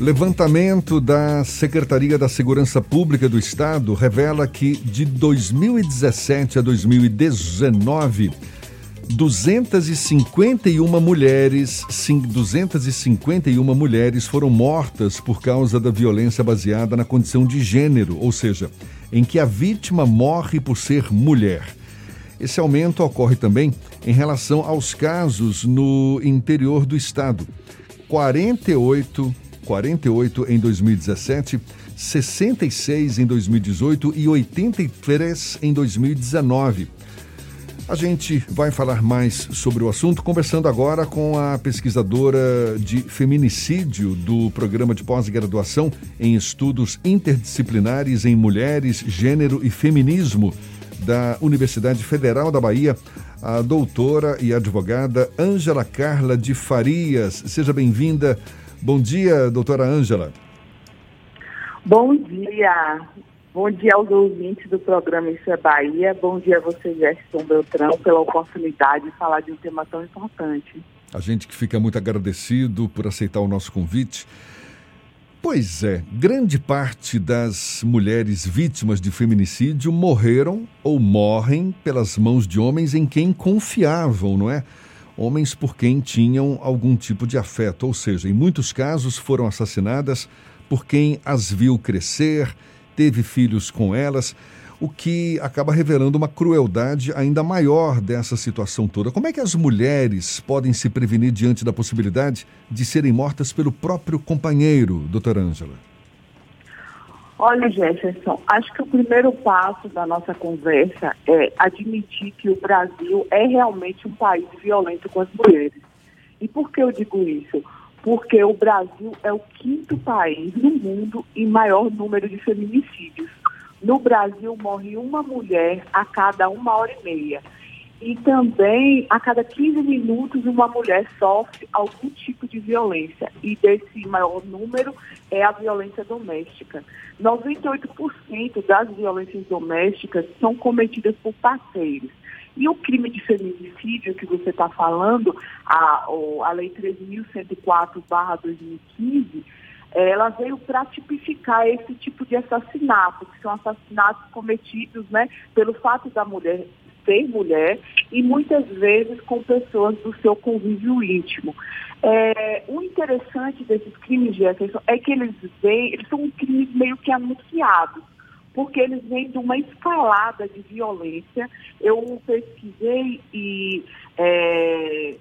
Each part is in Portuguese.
Levantamento da Secretaria da Segurança Pública do Estado revela que de 2017 a 2019, 251 mulheres, sim, 251 mulheres foram mortas por causa da violência baseada na condição de gênero, ou seja, em que a vítima morre por ser mulher. Esse aumento ocorre também em relação aos casos no interior do estado. 48, 48 em 2017, 66 em 2018 e 83 em 2019. A gente vai falar mais sobre o assunto conversando agora com a pesquisadora de feminicídio do programa de pós-graduação em estudos interdisciplinares em mulheres, gênero e feminismo da Universidade Federal da Bahia, a doutora e advogada Ângela Carla de Farias. Seja bem-vinda. Bom dia, doutora Ângela. Bom dia. Bom dia aos ouvintes do programa Isso é Bahia. Bom dia a você, Gerson Beltrão, pela oportunidade de falar de um tema tão importante. A gente que fica muito agradecido por aceitar o nosso convite. Pois é, grande parte das mulheres vítimas de feminicídio morreram ou morrem pelas mãos de homens em quem confiavam, não é? Homens por quem tinham algum tipo de afeto, ou seja, em muitos casos foram assassinadas por quem as viu crescer, teve filhos com elas, o que acaba revelando uma crueldade ainda maior dessa situação toda. Como é que as mulheres podem se prevenir diante da possibilidade de serem mortas pelo próprio companheiro, doutora Ângela? Olha, Jefferson, acho que o primeiro passo da nossa conversa é admitir que o Brasil é realmente um país violento com as mulheres. E por que eu digo isso? porque o Brasil é o quinto país no mundo em maior número de feminicídios. No Brasil morre uma mulher a cada uma hora e meia. E também, a cada 15 minutos, uma mulher sofre algum tipo de violência. E desse maior número é a violência doméstica. 98% das violências domésticas são cometidas por parceiros. E o crime de feminicídio que você está falando, a, a Lei 3.104-2015, ela veio para tipificar esse tipo de assassinato, que são assassinatos cometidos né, pelo fato da mulher ser mulher e muitas vezes com pessoas do seu convívio íntimo. É, o interessante desses crimes, Jefferson, é que eles vêm, eles são crimes meio que anunciados porque eles vêm de uma escalada de violência. Eu pesquisei e é,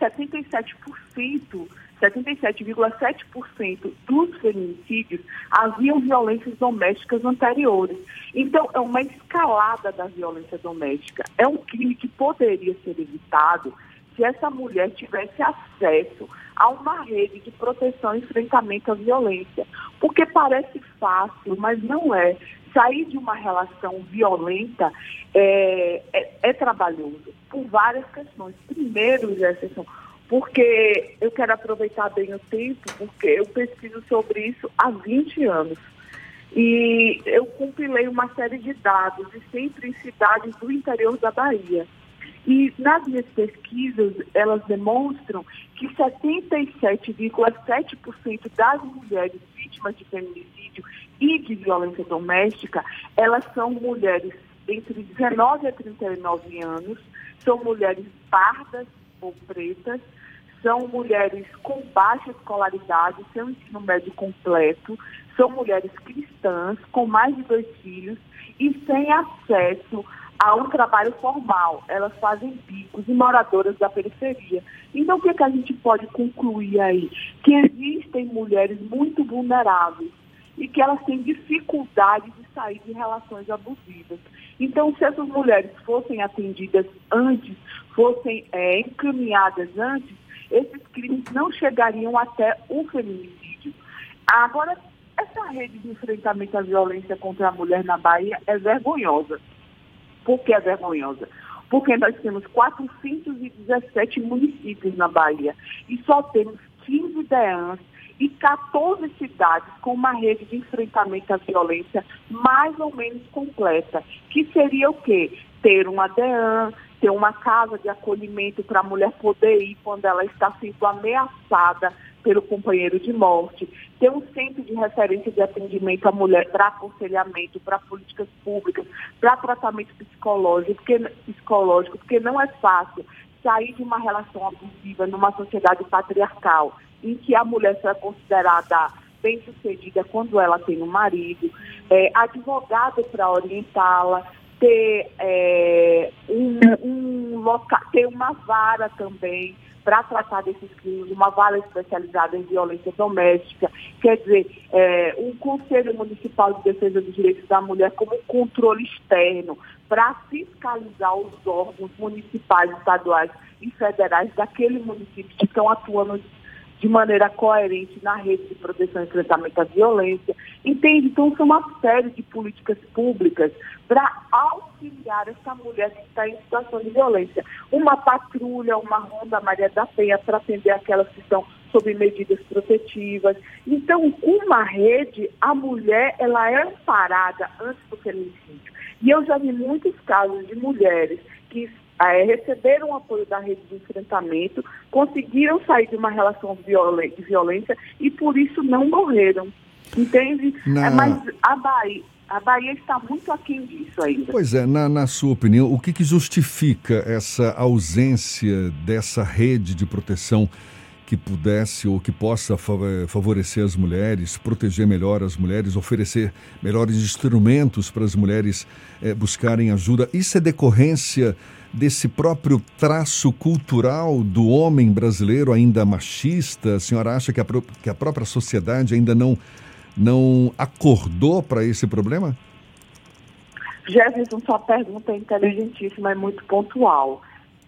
77%, 77,7% dos feminicídios haviam violências domésticas anteriores. Então, é uma escalada da violência doméstica. É um crime que poderia ser evitado se essa mulher tivesse acesso a uma rede de proteção e enfrentamento à violência. Porque parece fácil, mas não é sair de uma relação violenta é, é, é trabalhoso por várias questões. Primeiro, Jefferson, porque eu quero aproveitar bem o tempo, porque eu pesquiso sobre isso há 20 anos. E eu compilei uma série de dados, e sempre em cidades do interior da Bahia. E nas minhas pesquisas, elas demonstram que 77,7% das mulheres vítimas de feminicídio e de violência doméstica, elas são mulheres entre 19 a 39 anos, são mulheres pardas ou pretas, são mulheres com baixa escolaridade, sem ensino médio completo, são mulheres cristãs com mais de dois filhos e sem acesso a um trabalho formal. Elas fazem bicos e moradoras da periferia. Então, o que, é que a gente pode concluir aí? Que existem mulheres muito vulneráveis e que elas têm dificuldade de sair de relações abusivas. Então, se essas mulheres fossem atendidas antes, fossem é, encaminhadas antes, esses crimes não chegariam até o feminicídio. Agora, essa rede de enfrentamento à violência contra a mulher na Bahia é vergonhosa. Por que é vergonhosa? Porque nós temos 417 municípios na Bahia e só temos 15 DEANs e 14 cidades com uma rede de enfrentamento à violência mais ou menos completa, que seria o quê? Ter uma DEAN, ter uma casa de acolhimento para a mulher poder ir quando ela está sendo ameaçada pelo companheiro de morte, ter um centro de referência de atendimento à mulher para aconselhamento, para políticas públicas, para tratamento psicológico, porque, psicológico, porque não é fácil sair de uma relação abusiva numa sociedade patriarcal, em que a mulher é considerada bem-sucedida quando ela tem um marido, é, advogado para orientá-la, ter é, um, um local, ter uma vara também para tratar desses crimes, uma vara especializada em violência doméstica, quer dizer, é, um Conselho Municipal de Defesa dos Direitos da Mulher como controle externo para fiscalizar os órgãos municipais, estaduais e federais daquele município que estão atuando de maneira coerente na rede de proteção e enfrentamento à violência. Entende? Então, são uma série de políticas públicas para auxiliar essa mulher que está em situação de violência. Uma patrulha, uma ronda Maria da Penha para atender aquelas que estão sob medidas protetivas. Então, uma rede, a mulher ela é amparada antes do feminicídio. E eu já vi muitos casos de mulheres que é, receberam o apoio da rede de enfrentamento, conseguiram sair de uma relação de violência e por isso não morreram. Entende? Na... É, mas a Bahia, a Bahia está muito aquém disso ainda. Pois é, na, na sua opinião, o que, que justifica essa ausência dessa rede de proteção que pudesse ou que possa favorecer as mulheres, proteger melhor as mulheres, oferecer melhores instrumentos para as mulheres é, buscarem ajuda? Isso é decorrência desse próprio traço cultural do homem brasileiro ainda machista? A senhora acha que a, que a própria sociedade ainda não, não acordou para esse problema? Jefferson, sua pergunta é inteligentíssima, é muito pontual.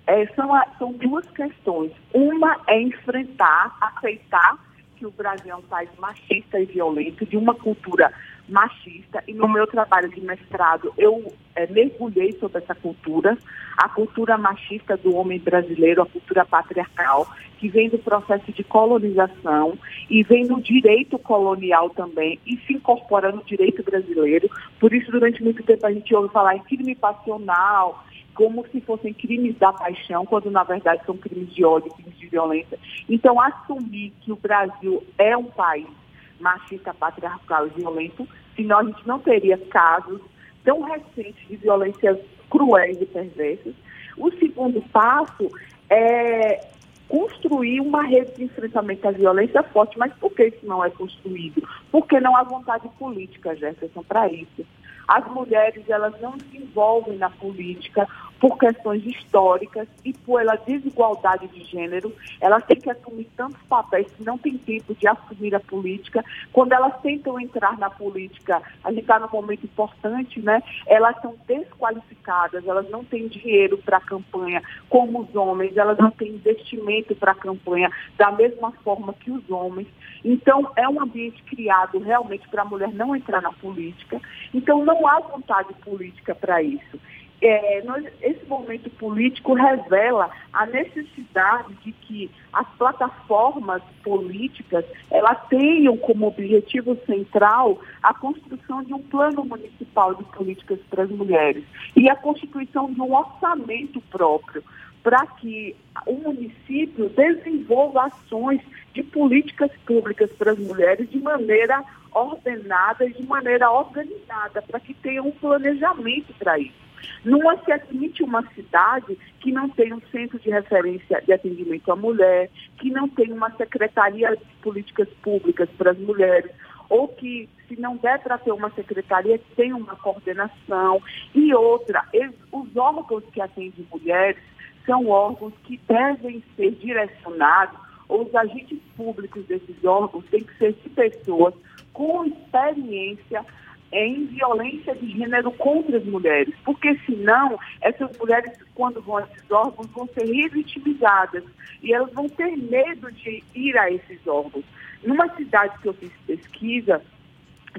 É, são, são duas questões. Uma é enfrentar, aceitar que o Brasil é um país machista e violento, de uma cultura machista e no meu trabalho de mestrado eu é, mergulhei sobre essa cultura, a cultura machista do homem brasileiro, a cultura patriarcal, que vem do processo de colonização e vem do direito colonial também e se incorpora no direito brasileiro. Por isso, durante muito tempo, a gente ouve falar em crime passional, como se fossem crimes da paixão, quando na verdade são crimes de ódio, crimes de violência. Então, assumir que o Brasil é um país machista, patriarcal e violento, senão a gente não teria casos tão recentes de violências cruéis e perversas. O segundo passo é construir uma rede de enfrentamento à violência forte. Mas por que isso não é construído? Porque não há vontade política, Jefferson, para isso. As mulheres elas não se envolvem na política por questões históricas e pela desigualdade de gênero. Elas têm que assumir tantos papéis que não tem tempo de assumir a política. Quando elas tentam entrar na política, a gente está num momento importante, né? Elas são desqualificadas, elas não têm dinheiro para a campanha como os homens, elas não têm investimento para a campanha da mesma forma que os homens. Então, é um ambiente criado realmente para a mulher não entrar na política. Então, não há vontade política para isso é, nós, esse momento político revela a necessidade de que as plataformas políticas elas tenham como objetivo central a construção de um plano municipal de políticas para as mulheres e a constituição de um orçamento próprio para que o município desenvolva ações de políticas públicas para as mulheres de maneira ordenada e de maneira organizada, para que tenha um planejamento para isso. Não se admite uma cidade que não tem um centro de referência de atendimento à mulher, que não tem uma secretaria de políticas públicas para as mulheres, ou que, se não der para ter uma secretaria, tem uma coordenação. E outra, os órgãos que atendem mulheres são órgãos que devem ser direcionados, ou os agentes públicos desses órgãos têm que ser de pessoas com experiência em violência de gênero contra as mulheres, porque senão essas mulheres, quando vão a esses órgãos, vão ser revitimizadas e elas vão ter medo de ir a esses órgãos. Numa cidade que eu fiz pesquisa,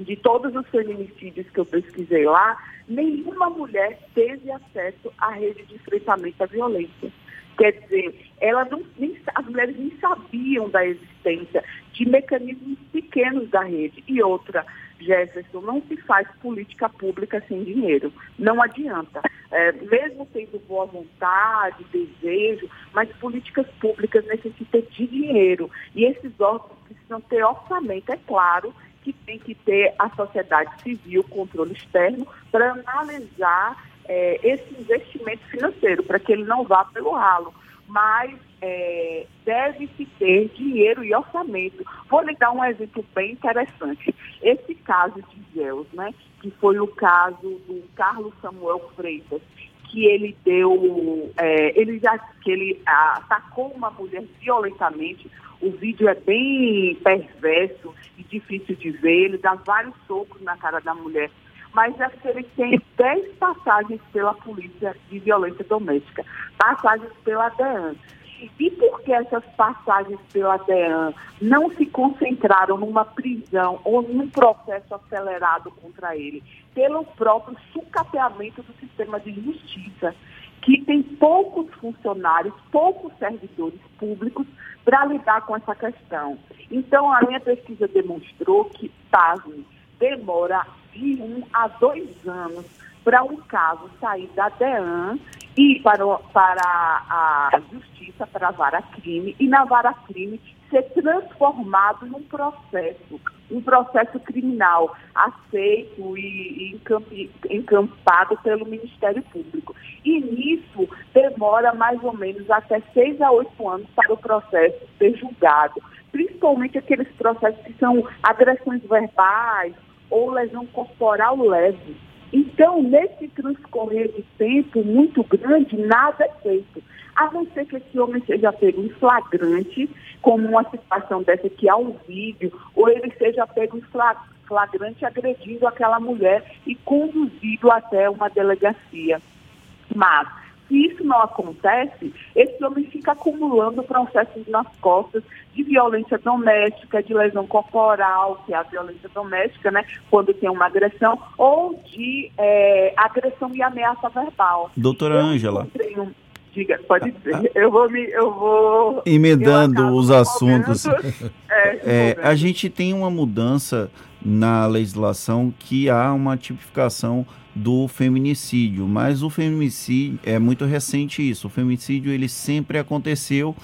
de todos os feminicídios que eu pesquisei lá, nenhuma mulher teve acesso à rede de enfrentamento à violência. Quer dizer, ela não, nem, as mulheres nem sabiam da existência de mecanismos pequenos da rede. E outra, Jefferson, não se faz política pública sem dinheiro. Não adianta. É, mesmo tendo boa vontade, desejo, mas políticas públicas necessitam de dinheiro. E esses órgãos precisam ter orçamento, é claro, que tem que ter a sociedade civil, controle externo, para analisar é, esse investimento financeiro, para que ele não vá pelo ralo. Mas é, deve-se ter dinheiro e orçamento. Vou lhe dar um exemplo bem interessante. Esse caso de Zeus, né, que foi o caso do Carlos Samuel Freitas, que ele deu, é, ele já que ele atacou uma mulher violentamente. O vídeo é bem perverso e difícil de ver. Ele dá vários socos na cara da mulher mas é que ele tem 10 passagens pela polícia de violência doméstica, passagens pela DEAN. E por que essas passagens pela DEAN não se concentraram numa prisão ou num processo acelerado contra ele? Pelo próprio sucateamento do sistema de justiça, que tem poucos funcionários, poucos servidores públicos para lidar com essa questão. Então, a minha pesquisa demonstrou que, pasme, demora de um a dois anos para um caso sair da DEAN e para, para a justiça, para a vara crime, e na vara crime ser transformado num processo, um processo criminal aceito e, e encampado pelo Ministério Público. E nisso demora mais ou menos até seis a oito anos para o processo ser julgado, principalmente aqueles processos que são agressões verbais ou lesão corporal leve. Então, nesse transcorrer de tempo muito grande, nada é feito. A não ser que esse homem seja pego em flagrante, como uma situação dessa que há um vídeo, ou ele seja pego em flagrante agredindo aquela mulher e conduzido até uma delegacia. Mas se isso não acontece, esse homem fica acumulando processos nas costas de violência doméstica, de lesão corporal, que é a violência doméstica, né? Quando tem uma agressão, ou de é, agressão e ameaça verbal. Doutora Ângela. Um... Diga, pode dizer. Eu vou me. Eu vou. Emendando os assuntos. é, é, a gente tem uma mudança na legislação que há uma tipificação do feminicídio, mas o feminicídio é muito recente isso. O feminicídio ele sempre aconteceu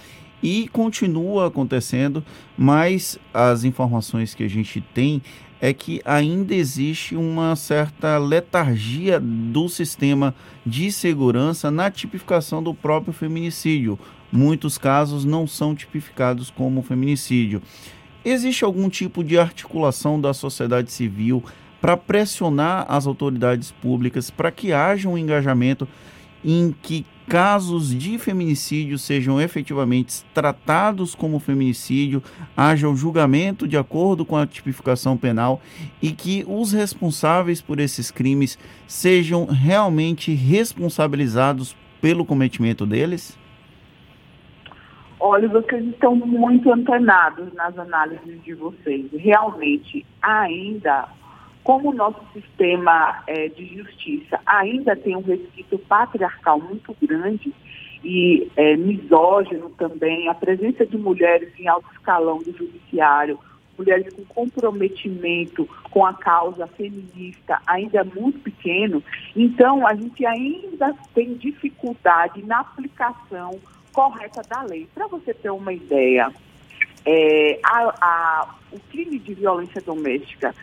e continua acontecendo, mas as informações que a gente tem é que ainda existe uma certa letargia do sistema de segurança na tipificação do próprio feminicídio. Muitos casos não são tipificados como feminicídio. Existe algum tipo de articulação da sociedade civil para pressionar as autoridades públicas para que haja um engajamento em que casos de feminicídio sejam efetivamente tratados como feminicídio, haja o um julgamento de acordo com a tipificação penal e que os responsáveis por esses crimes sejam realmente responsabilizados pelo cometimento deles? Olha, vocês estão muito antenados nas análises de vocês. Realmente, ainda como o nosso sistema é, de justiça ainda tem um resquício patriarcal muito grande e é, misógino também, a presença de mulheres em alto escalão do judiciário, mulheres com comprometimento com a causa feminista ainda é muito pequeno, então a gente ainda tem dificuldade na aplicação correta da lei. Para você ter uma ideia, é, a, a, o crime de violência doméstica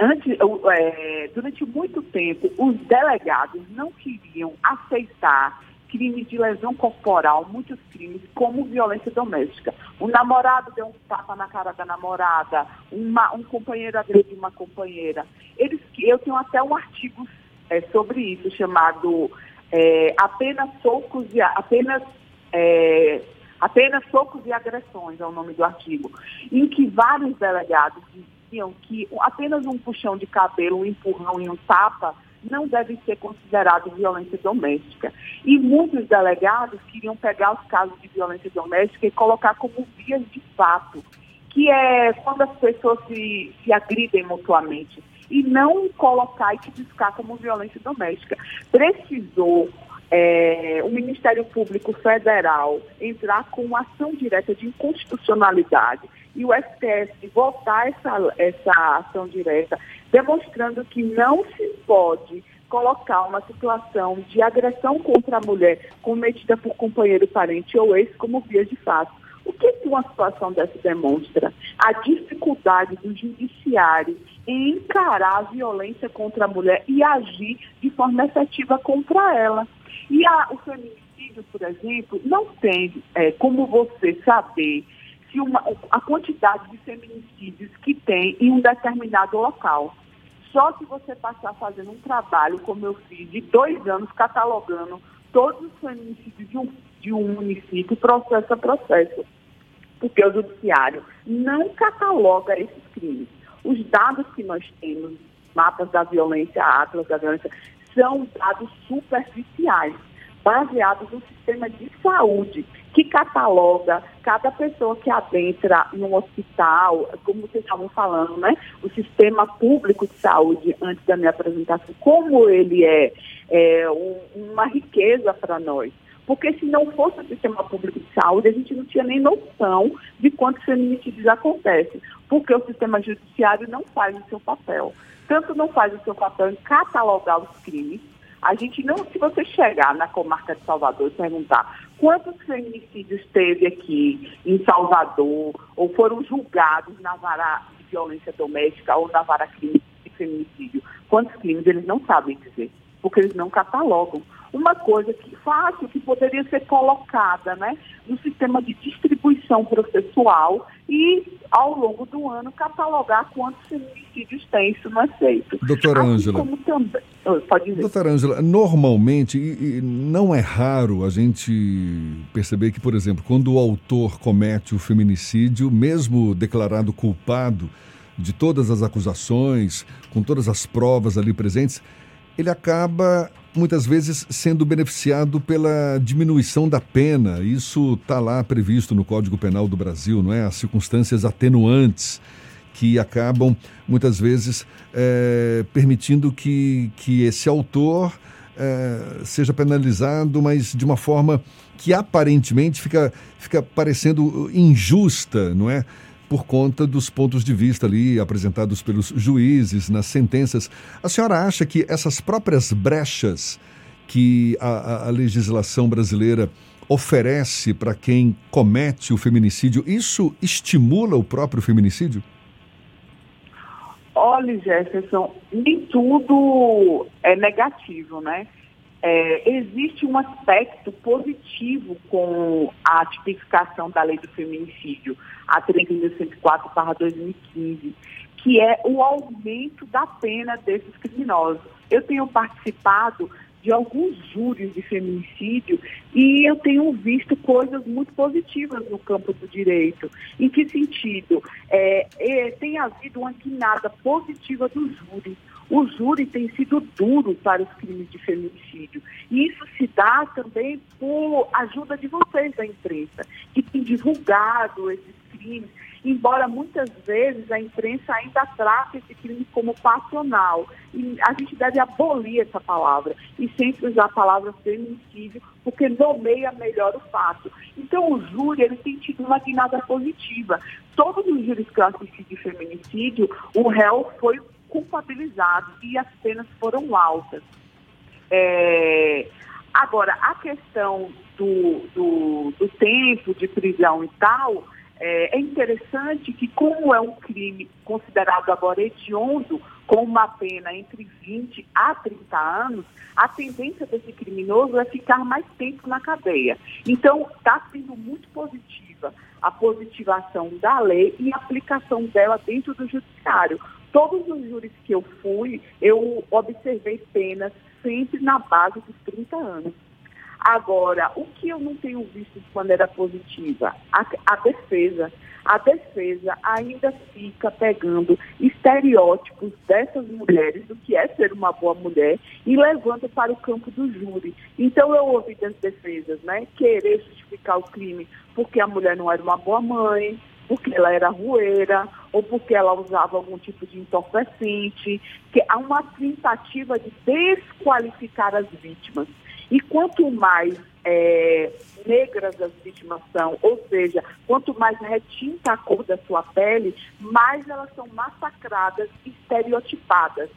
antes, é, durante muito tempo, os delegados não queriam aceitar crimes de lesão corporal, muitos crimes, como violência doméstica. O namorado deu um tapa na cara da namorada, uma, um companheiro agrediu uma companheira. Eles, eu tenho até um artigo é, sobre isso, chamado é, Apenas Socos e Apenas. É, apenas socos e agressões é o nome do artigo, em que vários delegados diziam que apenas um puxão de cabelo, um empurrão e um tapa não deve ser considerado violência doméstica. E muitos delegados queriam pegar os casos de violência doméstica e colocar como vias de fato, que é quando as pessoas se, se agridem mutuamente, e não colocar e tipificar como violência doméstica. Precisou é, o Ministério Público Federal entrar com uma ação direta de inconstitucionalidade e o STF votar essa, essa ação direta, demonstrando que não se pode colocar uma situação de agressão contra a mulher cometida por companheiro, parente ou ex como via de fato. O que, que uma situação dessa demonstra? A dificuldade do judiciário em encarar a violência contra a mulher e agir de forma efetiva contra ela. E a, o feminicídio, por exemplo, não tem é, como você saber se uma, a quantidade de feminicídios que tem em um determinado local. Só se você passar fazendo um trabalho, como eu fiz, de dois anos, catalogando todos os feminicídios de um, de um município, processo a processo. Porque o judiciário não cataloga esses crimes. Os dados que nós temos, mapas da violência, atlas da violência, são dados superficiais, baseados no sistema de saúde, que cataloga cada pessoa que adentra num hospital, como vocês estavam falando, né? O sistema público de saúde, antes da minha apresentação, como ele é, é um, uma riqueza para nós. Porque se não fosse o sistema público de saúde, a gente não tinha nem noção de quantos feminicídios acontecem. Porque o sistema judiciário não faz o seu papel. Tanto não faz o seu papel em catalogar os crimes, a gente não, se você chegar na comarca de Salvador e perguntar quantos feminicídios teve aqui em Salvador, ou foram julgados na vara de violência doméstica ou na vara crime de feminicídio, quantos crimes eles não sabem dizer, porque eles não catalogam uma coisa que fácil, que poderia ser colocada né, no sistema de distribuição processual e, ao longo do ano, catalogar quantos feminicídios tem, isso não é feito. Doutora assim Ângela. Também... Pode dizer. Doutora Ângela, normalmente, e, e não é raro a gente perceber que, por exemplo, quando o autor comete o feminicídio, mesmo declarado culpado de todas as acusações, com todas as provas ali presentes, ele acaba muitas vezes sendo beneficiado pela diminuição da pena. Isso está lá previsto no Código Penal do Brasil, não é? As circunstâncias atenuantes que acabam muitas vezes é, permitindo que, que esse autor é, seja penalizado, mas de uma forma que aparentemente fica, fica parecendo injusta, não é? Por conta dos pontos de vista ali apresentados pelos juízes nas sentenças. A senhora acha que essas próprias brechas que a, a legislação brasileira oferece para quem comete o feminicídio, isso estimula o próprio feminicídio? Olha, Jefferson, nem tudo é negativo, né? É, existe um aspecto positivo com a tipificação da lei do feminicídio, a 30.104-2015, que é o aumento da pena desses criminosos. Eu tenho participado de alguns júris de feminicídio e eu tenho visto coisas muito positivas no campo do direito. Em que sentido? É, é, tem havido uma guinada positiva do júri. O júri tem sido duro para os crimes de feminicídio. E isso se dá também por ajuda de vocês da imprensa, que tem divulgado esses crimes embora muitas vezes a imprensa ainda trate esse crime como passional. E a gente deve abolir essa palavra e sempre usar a palavra feminicídio, porque nomeia melhor o fato. Então o júri ele tem tido uma guinada positiva. Todos os júris que eu assisti de feminicídio, o réu foi culpabilizado e as penas foram altas. É... Agora, a questão do, do, do tempo de prisão e tal, é, é, interessante que, como é um crime considerado agora hediondo, com uma pena entre 20 a 30 anos, a tendência desse criminoso é ficar mais tempo na cadeia. Então, está sendo muito positiva a positivação da lei e a aplicação dela dentro do judiciário. Todos os júris que eu fui, eu observei penas sempre na base dos 30 anos. Agora, o que eu não tenho visto de maneira positiva? A, a, defesa. A defesa ainda fica pegando estereótipos dessas mulheres, do que é ser uma boa mulher, e levando para o campo do júri. Então, eu ouvi das defesas, né, querer justificar o crime porque a mulher não era uma boa mãe, porque ela era rueira, ou porque ela usava algum tipo de entorpecente, que há uma tentativa de desqualificar as vítimas. E quanto mais é, negras as vítimas são, ou seja, quanto mais retinta a cor da sua pele, mais elas são massacradas e estereotipadas.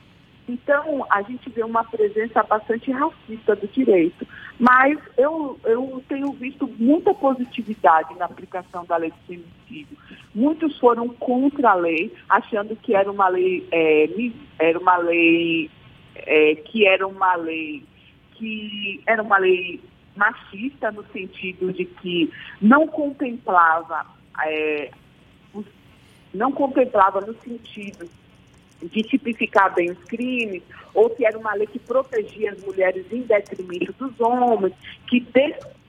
Então, a gente vê uma presença bastante racista do direito. Mas eu, eu tenho visto muita positividade na aplicação da lei de feminicídio. Muitos foram contra a lei, achando que era uma lei, é, era uma lei é, que era uma lei que era uma lei machista no sentido de que não contemplava é, não contemplava no sentido de tipificar bem os crimes, ou se era uma lei que protegia as mulheres em detrimento dos homens, que,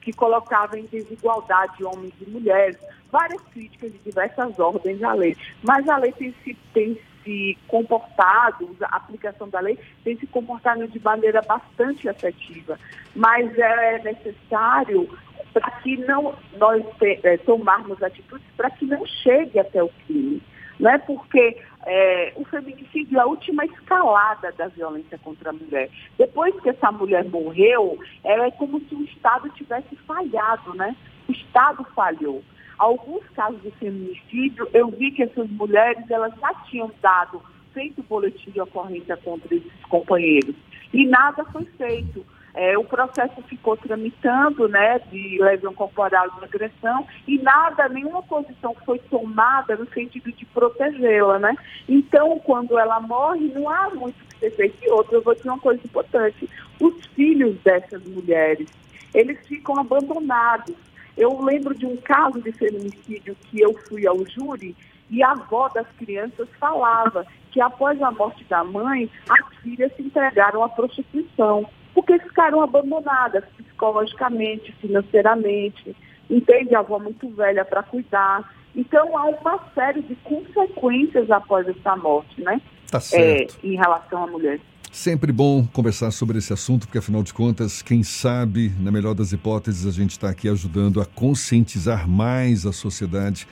que colocava em desigualdade homens e mulheres, várias críticas de diversas ordens à lei. Mas a lei tem se, tem se comportado, a aplicação da lei tem se comportado de maneira bastante afetiva. Mas é necessário para que não nós é, tomarmos atitudes para que não chegue até o crime. Não é porque é, o feminicídio é a última escalada da violência contra a mulher. Depois que essa mulher morreu, é como se o Estado tivesse falhado, né? O Estado falhou. Alguns casos de feminicídio, eu vi que essas mulheres elas já tinham dado, feito boletim de ocorrência contra esses companheiros. E nada foi feito. É, o processo ficou tramitando, né, de lesão corporal de agressão e nada, nenhuma posição foi tomada no sentido de protegê-la, né? Então, quando ela morre, não há muito que ser feito. E outra, eu vou dizer uma coisa importante: os filhos dessas mulheres, eles ficam abandonados. Eu lembro de um caso de feminicídio que eu fui ao júri e a avó das crianças falava que após a morte da mãe, as filhas se entregaram à prostituição porque ficaram abandonadas psicologicamente, financeiramente, entende? A avó muito velha para cuidar. Então há uma série de consequências após essa morte, né? Tá certo. É, em relação à mulher. Sempre bom conversar sobre esse assunto, porque afinal de contas, quem sabe, na melhor das hipóteses, a gente está aqui ajudando a conscientizar mais a sociedade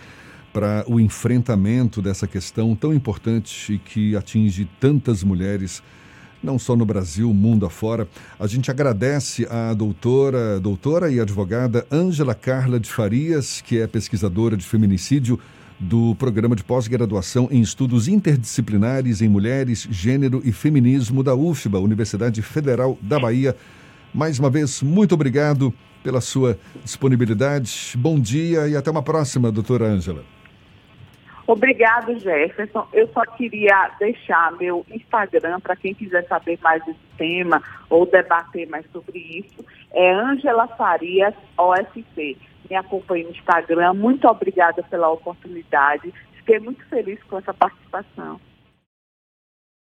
para o enfrentamento dessa questão tão importante e que atinge tantas mulheres não só no Brasil, mundo afora. A gente agradece à doutora, doutora e advogada Ângela Carla de Farias, que é pesquisadora de feminicídio do programa de pós-graduação em estudos interdisciplinares em mulheres, gênero e feminismo da UFBA, Universidade Federal da Bahia. Mais uma vez, muito obrigado pela sua disponibilidade. Bom dia e até uma próxima, doutora Ângela. Obrigado, Jefferson. Eu só queria deixar meu Instagram para quem quiser saber mais desse tema ou debater mais sobre isso. É Ângela Farias, OSC. Me acompanhe no Instagram. Muito obrigada pela oportunidade. Fiquei muito feliz com essa participação.